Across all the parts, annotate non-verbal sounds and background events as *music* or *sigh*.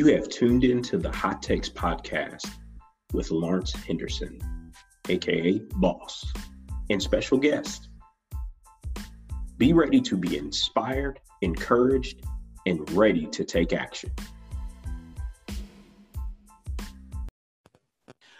You have tuned into the Hot Takes podcast with Lawrence Henderson, aka Boss, and special guest. Be ready to be inspired, encouraged, and ready to take action.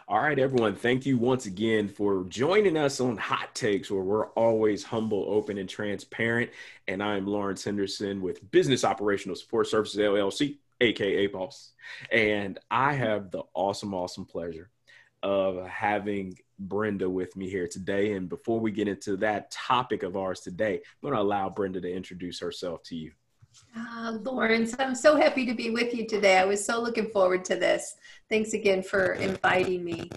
All right, everyone. Thank you once again for joining us on Hot Takes, where we're always humble, open, and transparent. And I'm Lawrence Henderson with Business Operational Support Services LLC aka Boss. And I have the awesome, awesome pleasure of having Brenda with me here today. And before we get into that topic of ours today, I'm going to allow Brenda to introduce herself to you. Uh, Lawrence, I'm so happy to be with you today. I was so looking forward to this. Thanks again for inviting me.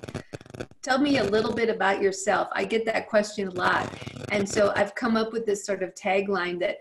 Tell me a little bit about yourself. I get that question a lot. And so I've come up with this sort of tagline that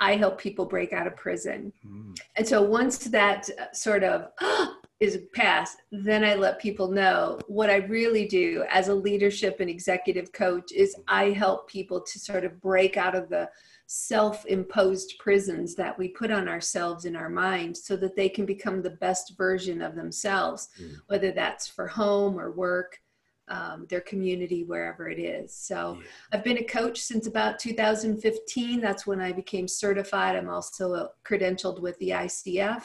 I help people break out of prison. Mm. And so once that uh, sort of *gasps* is passed, then I let people know what I really do as a leadership and executive coach is I help people to sort of break out of the self-imposed prisons that we put on ourselves in our minds so that they can become the best version of themselves, mm. whether that's for home or work um, their community wherever it is. So yeah. I've been a coach since about 2015. That's when I became certified. I'm also credentialed with the ICF,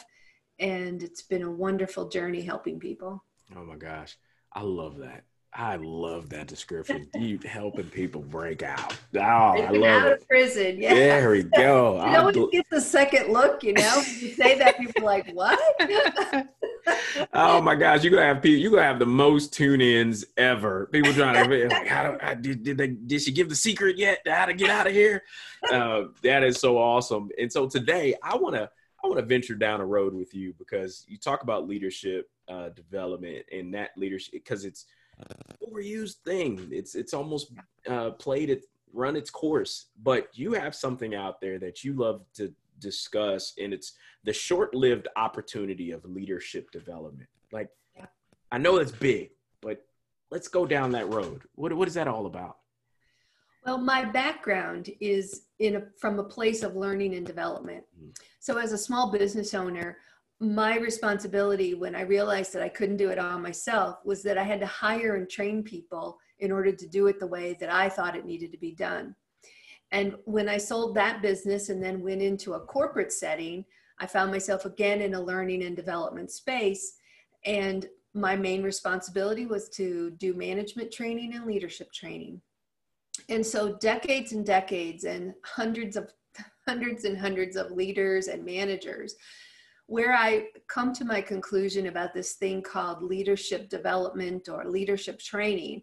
and it's been a wonderful journey helping people. Oh my gosh, I love that. I love that description. *laughs* You helping people break out. *laughs* Oh, I love out it. of prison. Yeah. There we go. *laughs* you know, when you get the second look, you know, you say that people like, what? Oh my gosh, you're gonna have people. You're gonna have the most tune-ins ever. People trying to like, how, do, how did did, they, did she give the secret yet? How to get out of here? Uh, that is so awesome. And so today, I wanna I wanna venture down a road with you because you talk about leadership uh, development and that leadership because it's overused thing. It's it's almost uh, played it run its course. But you have something out there that you love to discuss, and it's the short-lived opportunity of leadership development. Like, yeah. I know it's big, but let's go down that road. What what is that all about? Well, my background is in a, from a place of learning and development. Mm-hmm. So, as a small business owner, my responsibility when I realized that I couldn't do it all myself was that I had to hire and train people in order to do it the way that I thought it needed to be done. And when I sold that business and then went into a corporate setting, I found myself again in a learning and development space. And my main responsibility was to do management training and leadership training. And so decades and decades and hundreds of *laughs* hundreds and hundreds of leaders and managers where I come to my conclusion about this thing called leadership development or leadership training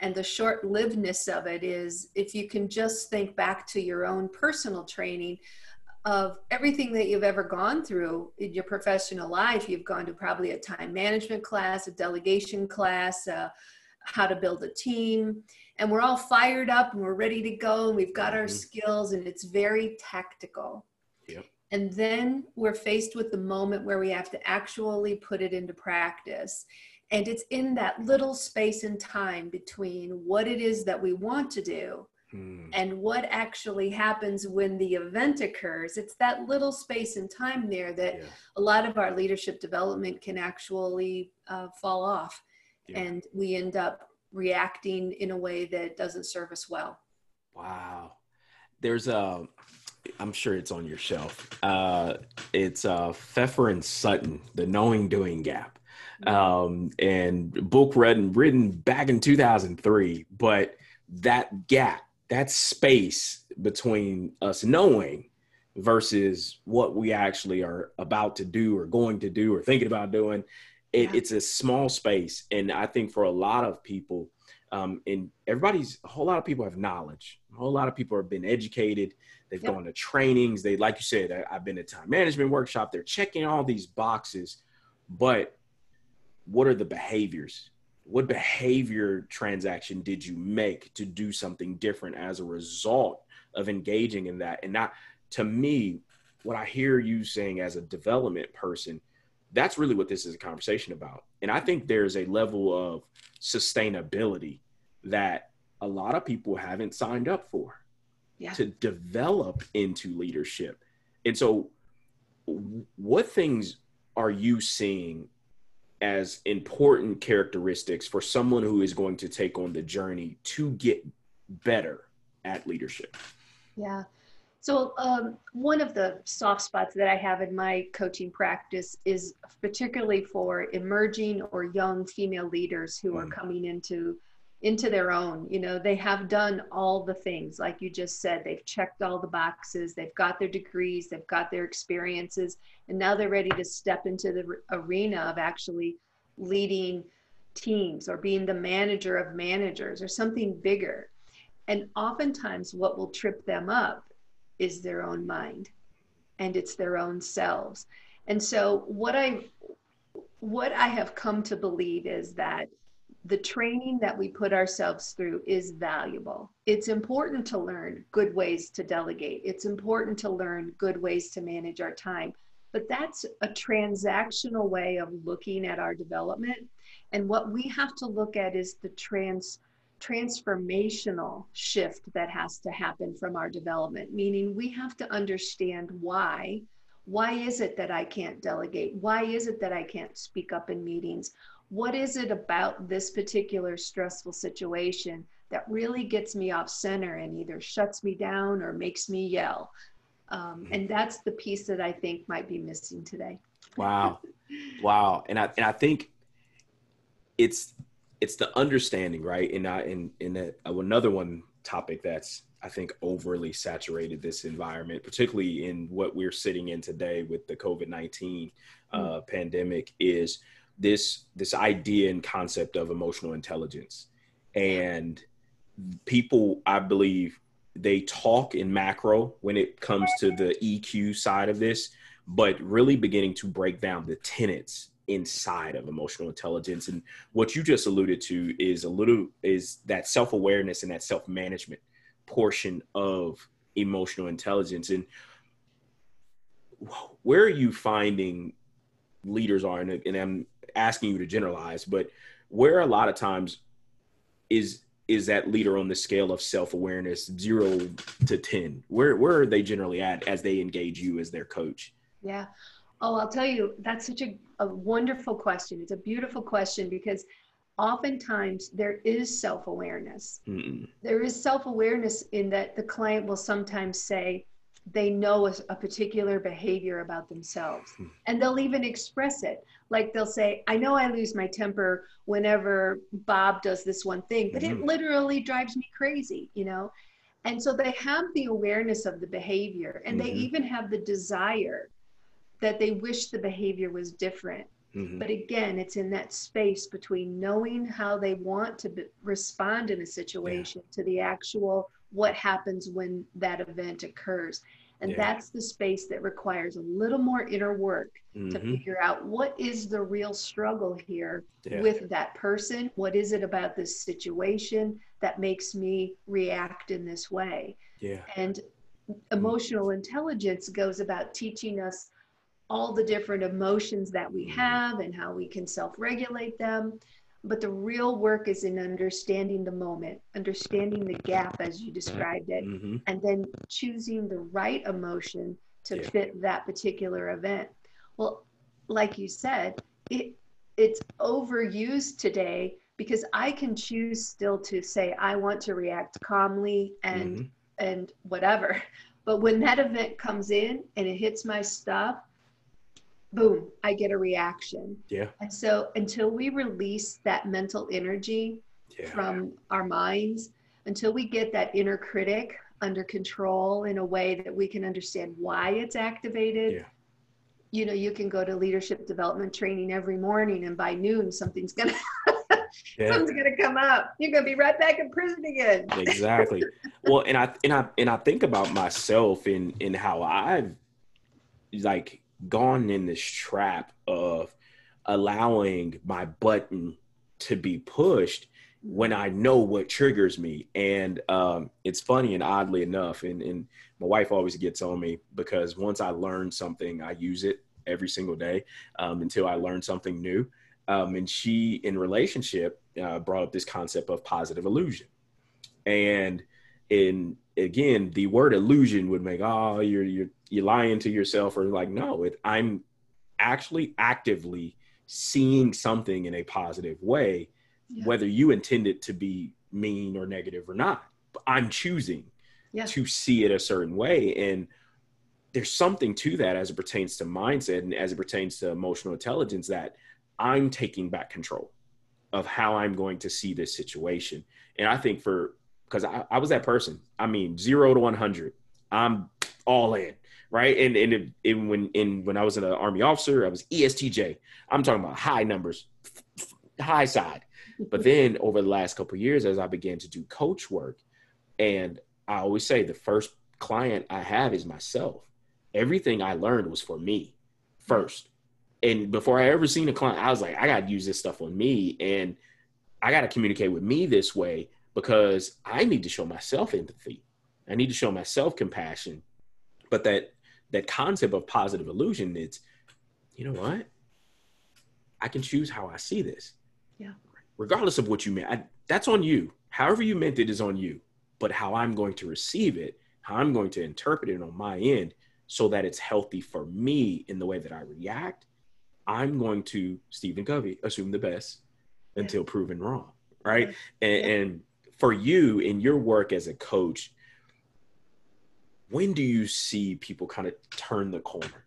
and the short livedness of it is if you can just think back to your own personal training of everything that you've ever gone through in your professional life you've gone to probably a time management class a delegation class uh, how to build a team and we're all fired up and we're ready to go and we've got our mm-hmm. skills and it's very tactical yep. And then we're faced with the moment where we have to actually put it into practice. And it's in that little space and time between what it is that we want to do hmm. and what actually happens when the event occurs. It's that little space and time there that yeah. a lot of our leadership development can actually uh, fall off. Yeah. And we end up reacting in a way that doesn't serve us well. Wow. There's a I'm sure it's on your shelf. Uh, it's uh, Pfeffer and Sutton, The Knowing Doing Gap. Um, and book read and written back in 2003. But that gap, that space between us knowing versus what we actually are about to do or going to do or thinking about doing, it, yeah. it's a small space. And I think for a lot of people, um, and everybody's a whole lot of people have knowledge. A whole lot of people have been educated They've yep. gone to trainings. They, like you said, I, I've been a time management workshop. They're checking all these boxes, but what are the behaviors? What behavior transaction did you make to do something different as a result of engaging in that? And not to me, what I hear you saying as a development person, that's really what this is a conversation about. And I think there's a level of sustainability that a lot of people haven't signed up for yeah. to develop into leadership. And so, what things are you seeing as important characteristics for someone who is going to take on the journey to get better at leadership? Yeah. So, um, one of the soft spots that I have in my coaching practice is particularly for emerging or young female leaders who mm. are coming into into their own. You know, they have done all the things, like you just said. They've checked all the boxes. They've got their degrees. They've got their experiences, and now they're ready to step into the arena of actually leading teams or being the manager of managers or something bigger. And oftentimes, what will trip them up is their own mind and it's their own selves. And so what I what I have come to believe is that the training that we put ourselves through is valuable. It's important to learn good ways to delegate. It's important to learn good ways to manage our time. But that's a transactional way of looking at our development. And what we have to look at is the trans transformational shift that has to happen from our development, meaning we have to understand why. Why is it that I can't delegate? Why is it that I can't speak up in meetings? What is it about this particular stressful situation that really gets me off center and either shuts me down or makes me yell? Um, and that's the piece that I think might be missing today. Wow, *laughs* wow, and I and I think it's it's the understanding, right? And I and in uh, another one topic that's I think overly saturated this environment, particularly in what we're sitting in today with the COVID nineteen uh, mm. pandemic, is this this idea and concept of emotional intelligence, and people I believe they talk in macro when it comes to the EQ side of this, but really beginning to break down the tenets inside of emotional intelligence. And what you just alluded to is a little is that self-awareness and that self-management portion of emotional intelligence. And where are you finding leaders are? And, and i'm asking you to generalize but where a lot of times is is that leader on the scale of self-awareness 0 to 10 where where are they generally at as they engage you as their coach yeah Oh, I'll tell you, that's such a, a wonderful question. It's a beautiful question because oftentimes there is self awareness. There is self awareness in that the client will sometimes say they know a, a particular behavior about themselves mm. and they'll even express it. Like they'll say, I know I lose my temper whenever Bob does this one thing, but mm-hmm. it literally drives me crazy, you know? And so they have the awareness of the behavior and mm-hmm. they even have the desire that they wish the behavior was different. Mm-hmm. But again, it's in that space between knowing how they want to be, respond in a situation yeah. to the actual what happens when that event occurs. And yeah. that's the space that requires a little more inner work mm-hmm. to figure out what is the real struggle here yeah. with that person? What is it about this situation that makes me react in this way? Yeah. And emotional intelligence goes about teaching us all the different emotions that we mm-hmm. have and how we can self regulate them. But the real work is in understanding the moment, understanding the gap as you described it, mm-hmm. and then choosing the right emotion to yeah. fit that particular event. Well, like you said, it it's overused today because I can choose still to say I want to react calmly and mm-hmm. and whatever. *laughs* But when that event comes in and it hits my stuff, boom, I get a reaction. Yeah. And so until we release that mental energy yeah. from our minds, until we get that inner critic under control in a way that we can understand why it's activated. Yeah. You know, you can go to leadership development training every morning and by noon something's gonna *laughs* yeah. something's gonna come up. You're gonna be right back in prison again. exactly. Well, and I and I and I think about myself in in how I've like gone in this trap of allowing my button to be pushed when I know what triggers me. And um, it's funny and oddly enough, and, and my wife always gets on me because once I learn something, I use it every single day um, until I learn something new. Um, and she, in relationship, uh, brought up this concept of positive illusion. And in again, the word illusion would make, oh, you're you're you're lying to yourself, or like, no, it, I'm actually actively seeing something in a positive way, yeah. whether you intend it to be mean or negative or not. I'm choosing yeah. to see it a certain way. And there's something to that as it pertains to mindset and as it pertains to emotional intelligence that I'm taking back control of how I'm going to see this situation. And I think for because I, I, was that person. I mean, zero to one hundred, I'm all in, right? And and it, it, when in when I was an army officer, I was ESTJ. I'm talking about high numbers, high side. But *laughs* then over the last couple years, as I began to do coach work, and I always say the first client I have is myself. Everything I learned was for me first. And before I ever seen a client, I was like, I got to use this stuff on me. And I got to communicate with me this way because I need to show myself empathy. I need to show myself compassion. But that that concept of positive illusion, it's you know what? I can choose how I see this. Yeah. Regardless of what you meant, I, that's on you. However you meant it is on you. But how I'm going to receive it, how I'm going to interpret it on my end, so that it's healthy for me in the way that I react, I'm going to Stephen Covey assume the best until yeah. proven wrong, right? Yeah. And, and for you in your work as a coach, when do you see people kind of turn the corner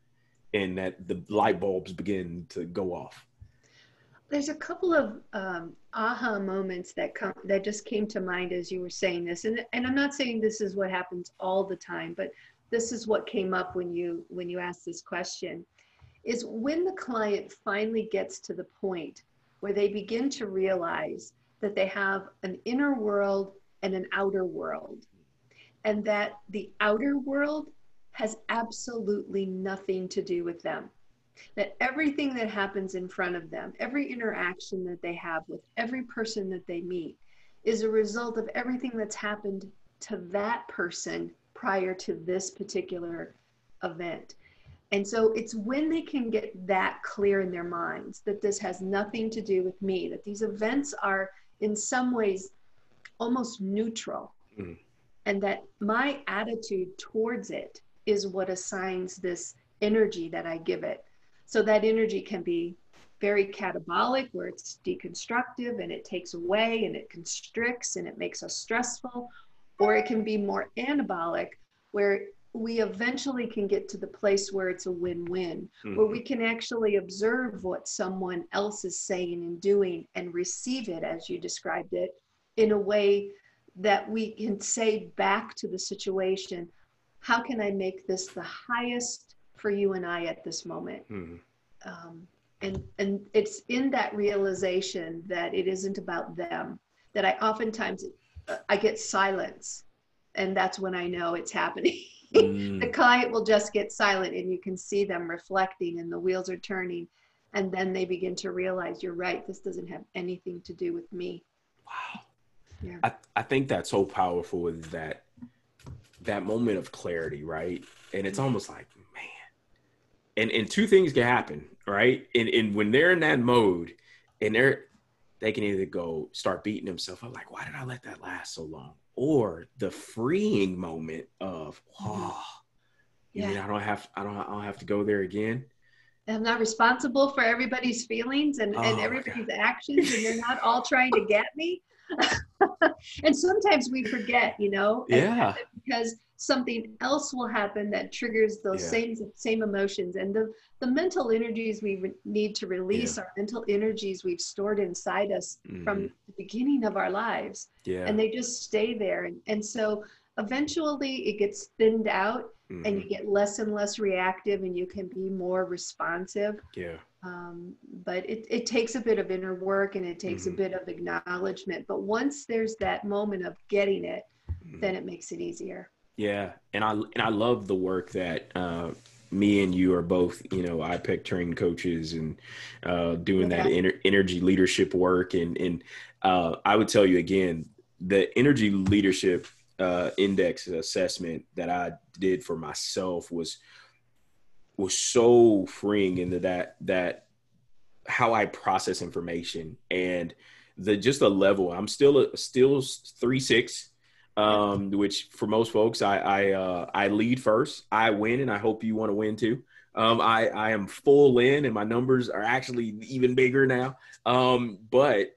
and that the light bulbs begin to go off? There's a couple of um, aha moments that come that just came to mind as you were saying this, and and I'm not saying this is what happens all the time, but this is what came up when you when you asked this question, is when the client finally gets to the point where they begin to realize that they have an inner world and an outer world, and that the outer world has absolutely nothing to do with them. That everything that happens in front of them, every interaction that they have with every person that they meet, is a result of everything that's happened to that person prior to this particular event. And so it's when they can get that clear in their minds that this has nothing to do with me, that these events are in some ways almost neutral, mm. And that my attitude towards it is what assigns this energy that I give it. So that energy can be very catabolic, where it's deconstructive and it takes away and it constricts and it makes us stressful, or it can be more anabolic, where we eventually can get to the place where it's a win-win mm-hmm. where we can actually observe what someone else is saying and doing and receive it as you described it in a way that we can say back to the situation how can i make this the highest for you and i at this moment mm-hmm. um, and and it's in that realization that it isn't about them that i oftentimes uh, i get silence and that's when i know it's happening *laughs* mm. the client will just get silent and you can see them reflecting and the wheels are turning and then they begin to realize you're right this doesn't have anything to do with me wow yeah. I, I think that's so powerful is that that moment of clarity right? And it's almost like man. And and two things can happen right? And, and when they're in that mode and they're they can either go start beating themselves up like why did i let that last so long? Or the freeing moment of oh you yeah. mean i don't have i don't i don't have to go there again? I'm not responsible for everybody's feelings and, oh, and everybody's actions and they're not all trying to get me *laughs* and sometimes we forget you know yeah because something else will happen that triggers those yeah. same same emotions and the the mental energies we re- need to release yeah. are mental energies we've stored inside us mm-hmm. from the beginning of our lives yeah. and they just stay there and, and so eventually it gets thinned out mm-hmm. and you mm-hmm. get less and less reactive and you can be more responsive yeah um, but it, it takes a bit of inner work and it takes mm-hmm. a bit of acknowledgement but once there's that moment of getting it mm-hmm. then it makes it easier yeah, and I and I love the work that uh, me and you are both, you know, IPEC trained coaches and uh, doing that ener- energy leadership work. And and uh, I would tell you again, the energy leadership uh, index assessment that I did for myself was was so freeing into that that how I process information and the just a level. I'm still a, still three six um, which for most folks, I I, uh, I lead first. I win, and I hope you want to win too. Um, I I am full in, and my numbers are actually even bigger now. Um, but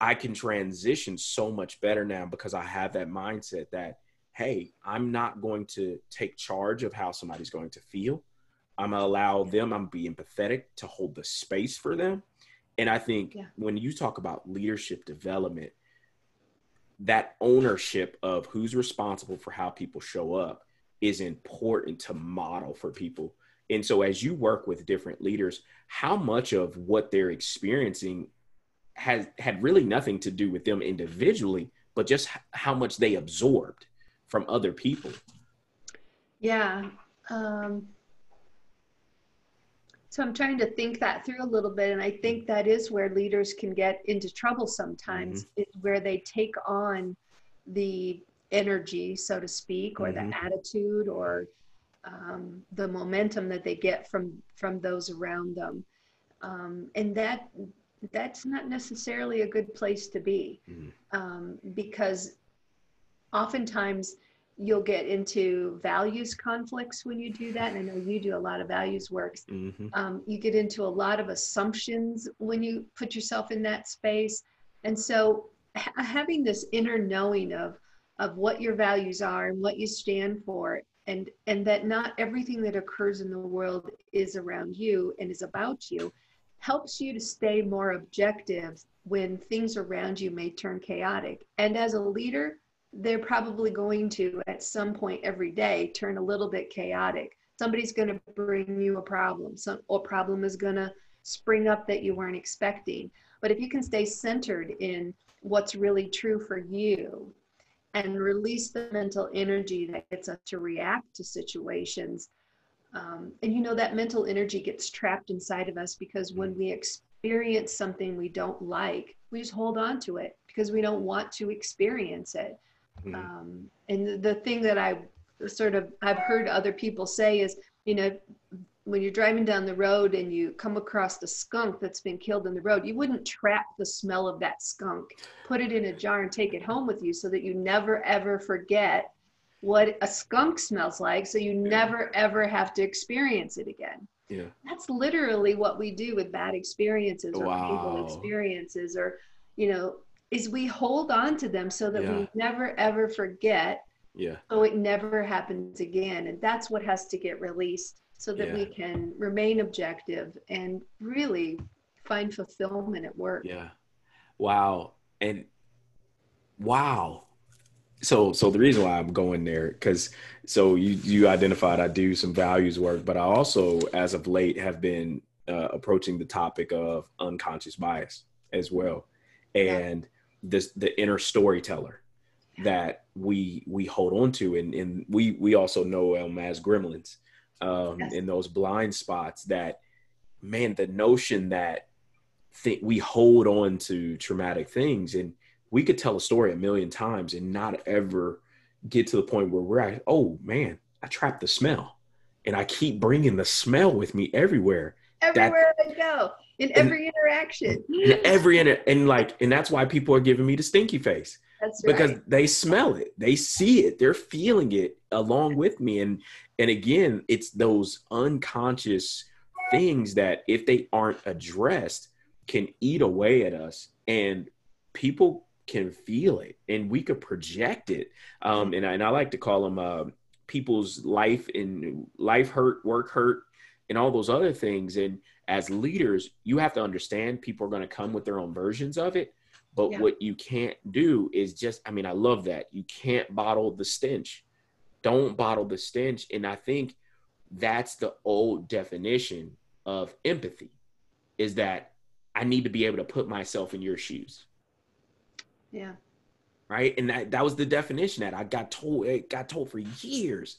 I can transition so much better now because I have that mindset that hey, I'm not going to take charge of how somebody's going to feel. I'm gonna allow them. I'm being empathetic to hold the space for them. And I think yeah. when you talk about leadership development, that ownership of who's responsible for how people show up is important to model for people. And so, as you work with different leaders, how much of what they're experiencing has had really nothing to do with them individually, but just how much they absorbed from other people? Yeah. Um, so I'm trying to think that through a little bit, and I think that is where leaders can get into trouble sometimes, mm-hmm. is where they take on the energy, so to speak, or mm-hmm. the attitude or um, the momentum that they get from from those around them, um, and that that's not necessarily a good place to be, mm-hmm. um, because oftentimes you'll get into values conflicts when you do that. And I know you do a lot of values works. Mm-hmm. Um, you get into a lot of assumptions when you put yourself in that space. And so ha- having this inner knowing of of what your values are and what you stand for and and that not everything that occurs in the world is around you and is about you helps you to stay more objective when things around you may turn chaotic and as a leader they're probably going to at some point every day turn a little bit chaotic somebody's going to bring you a problem some a problem is going to spring up that you weren't expecting but if you can stay centered in what's really true for you and release the mental energy that gets us to react to situations. Um, and you know, that mental energy gets trapped inside of us because when we experience something we don't like, we just hold on to it because we don't want to experience it. Mm-hmm. Um, and the, thing that I sort of I've heard other people say is, you know, when you're driving down the road and you come across the skunk that's been killed in the road, you wouldn't trap the smell of that skunk, put it in a jar and take it home with you so that you never ever forget what a skunk smells like so you never ever have to experience it again. Yeah. That's literally what we do with bad experiences or wow. experiences or you know, is we hold on to them so that yeah. we never ever forget. Yeah. So it never happens again. And that's what has to get released so that yeah. we can remain objective and really find fulfillment at work. Yeah. Wow. And wow. So so the reason why I'm going there cuz so you you identified I do some values work but I also as of late have been uh, approaching the topic of unconscious bias as well and yeah. This the inner storyteller that we we hold on to. And, and we we also know them as gremlins um, yes. in those blind spots that man the notion that th- we hold on to traumatic things. And we could tell a story a million times and not ever get to the point where we're at oh man i trapped the smell. And i keep bringing the smell with me everywhere. Everywhere that, i go in every interaction in every inter- and like and that's why people are giving me the stinky face that's right. because they smell it they see it they're feeling it along with me and and again, it's those unconscious things that if they aren't addressed can eat away at us and people can feel it and we could project it. Um, and, I, and I like to call them uh, people's life and life hurt, work hurt, and all those other things. And as leaders, you have to understand people are going to come with their own versions of it. But yeah. what you can't do is just, I mean, I love that. You can't bottle the stench don't bottle the stench. And I think that's the old definition of empathy is that I need to be able to put myself in your shoes. Yeah. Right. And that, that was the definition that I got told, it got told for years.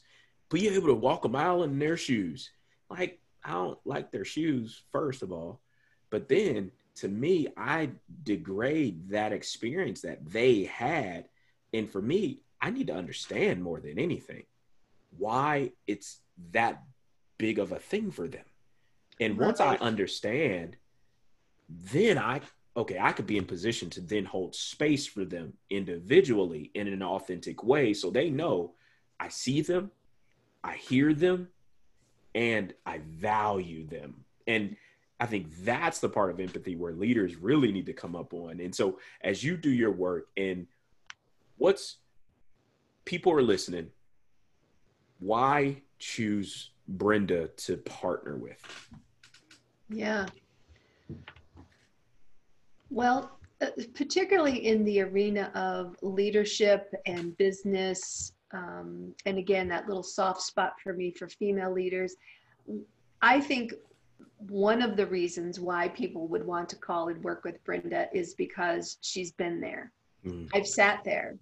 But you're able to walk a mile in their shoes. Like, I don't like their shoes, first of all. But then to me, I degrade that experience that they had. And for me, I need to understand more than anything why it's that big of a thing for them. And once I understand, then I okay, I could be in position to then hold space for them individually in an authentic way so they know I see them, I hear them, and I value them. And I think that's the part of empathy where leaders really need to come up on. And so as you do your work and what's people are listening, why choose Brenda to partner with? Yeah. Well, uh, particularly in the arena of leadership and business, um, and again, that little soft spot for me for female leaders, I think one of the reasons why people would want to call and work with Brenda is because she's been there. Mm. I've sat there.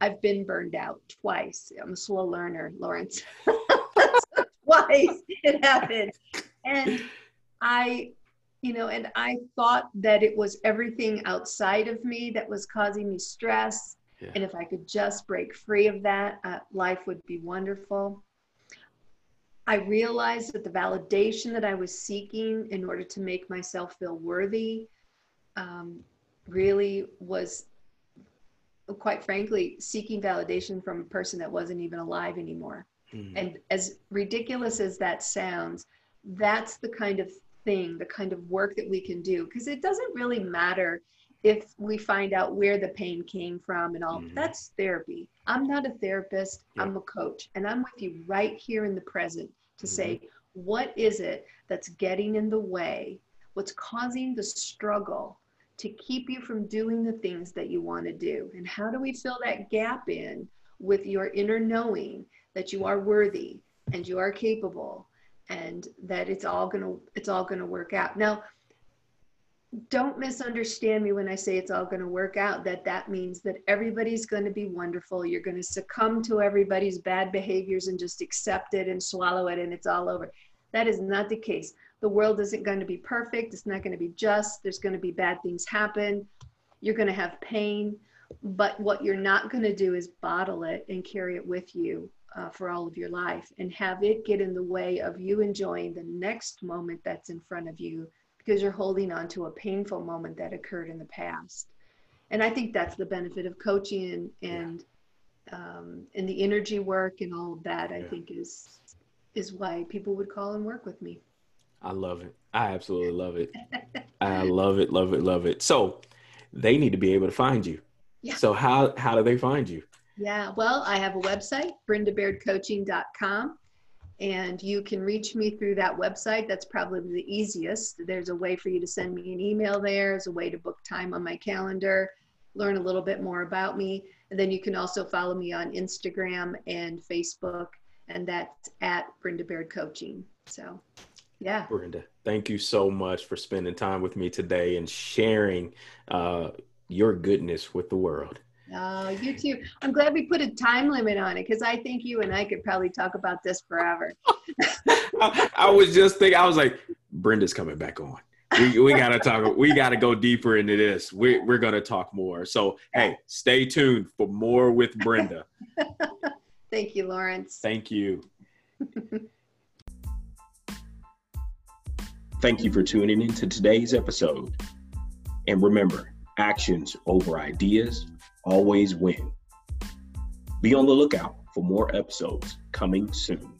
I've been burned out twice. I'm a slow learner, Lawrence. *laughs* twice it happened. And I, you know, and I thought that it was everything outside of me that was causing me stress. Yeah. And if I could just break free of that, uh, life would be wonderful. I realized that the validation that I was seeking in order to make myself feel worthy um, really was, quite frankly, seeking validation from a person that wasn't even alive anymore. Mm. And as ridiculous as that sounds, that's the kind of thing, the kind of work that we can do. Because it doesn't really matter if we find out where the pain came from and all. Mm-hmm. That's therapy. I'm not a therapist, yeah. I'm a coach. And I'm with you right here in the present to mm-hmm. say, what is it that's getting in the way? What's causing the struggle to keep you from doing the things that you want to do? And how do we fill that gap in with your inner knowing that you are worthy and you are capable and that it's all going to it's all going to work out now don't misunderstand me when i say it's all going to work out that that means that everybody's going to be wonderful. You're going to succumb to everybody's bad behaviors and just accept it and swallow it and it's all over. That is not the case. The world isn't going to be perfect. It's not going to be just. There's going to be bad things happen. You're going to have pain. But what you're not going to do is bottle it and carry it with you uh, for all of your life and have it get in the way of you enjoying the next moment that's in front of you because you're holding on to a painful moment that occurred in the past. And I think that's the benefit of coaching and and, yeah. um, and the energy work and all of that. I yeah. think is is why people would call and work with me. I love it. I absolutely love it. *laughs* I love it, love it, love it. So they need to be able to find you. Yeah. So how how do they find you? Yeah, well, I have a website, brendabairdcoaching.com, and you can reach me through that website. That's probably the easiest. There's a way for you to send me an email there, there's a way to book time on my calendar, learn a little bit more about me. And then you can also follow me on Instagram and Facebook, and that's at Brenda Baird Coaching. So, yeah. Brenda, thank you so much for spending time with me today and sharing uh, your goodness with the world. Oh, you too. I'm glad we put a time limit on it because I think you and I could probably talk about this forever. *laughs* I, I, was just thinking, I was like, Brenda's coming back on. We, we got to talk, we got to go deeper into this. We, we're going to talk more. So, hey, stay tuned for more with Brenda. *laughs* Thank you, Lawrence. Thank you. *laughs* Thank you for tuning in to today's episode. And remember, actions over ideas always win. Be on the lookout for more episodes coming soon.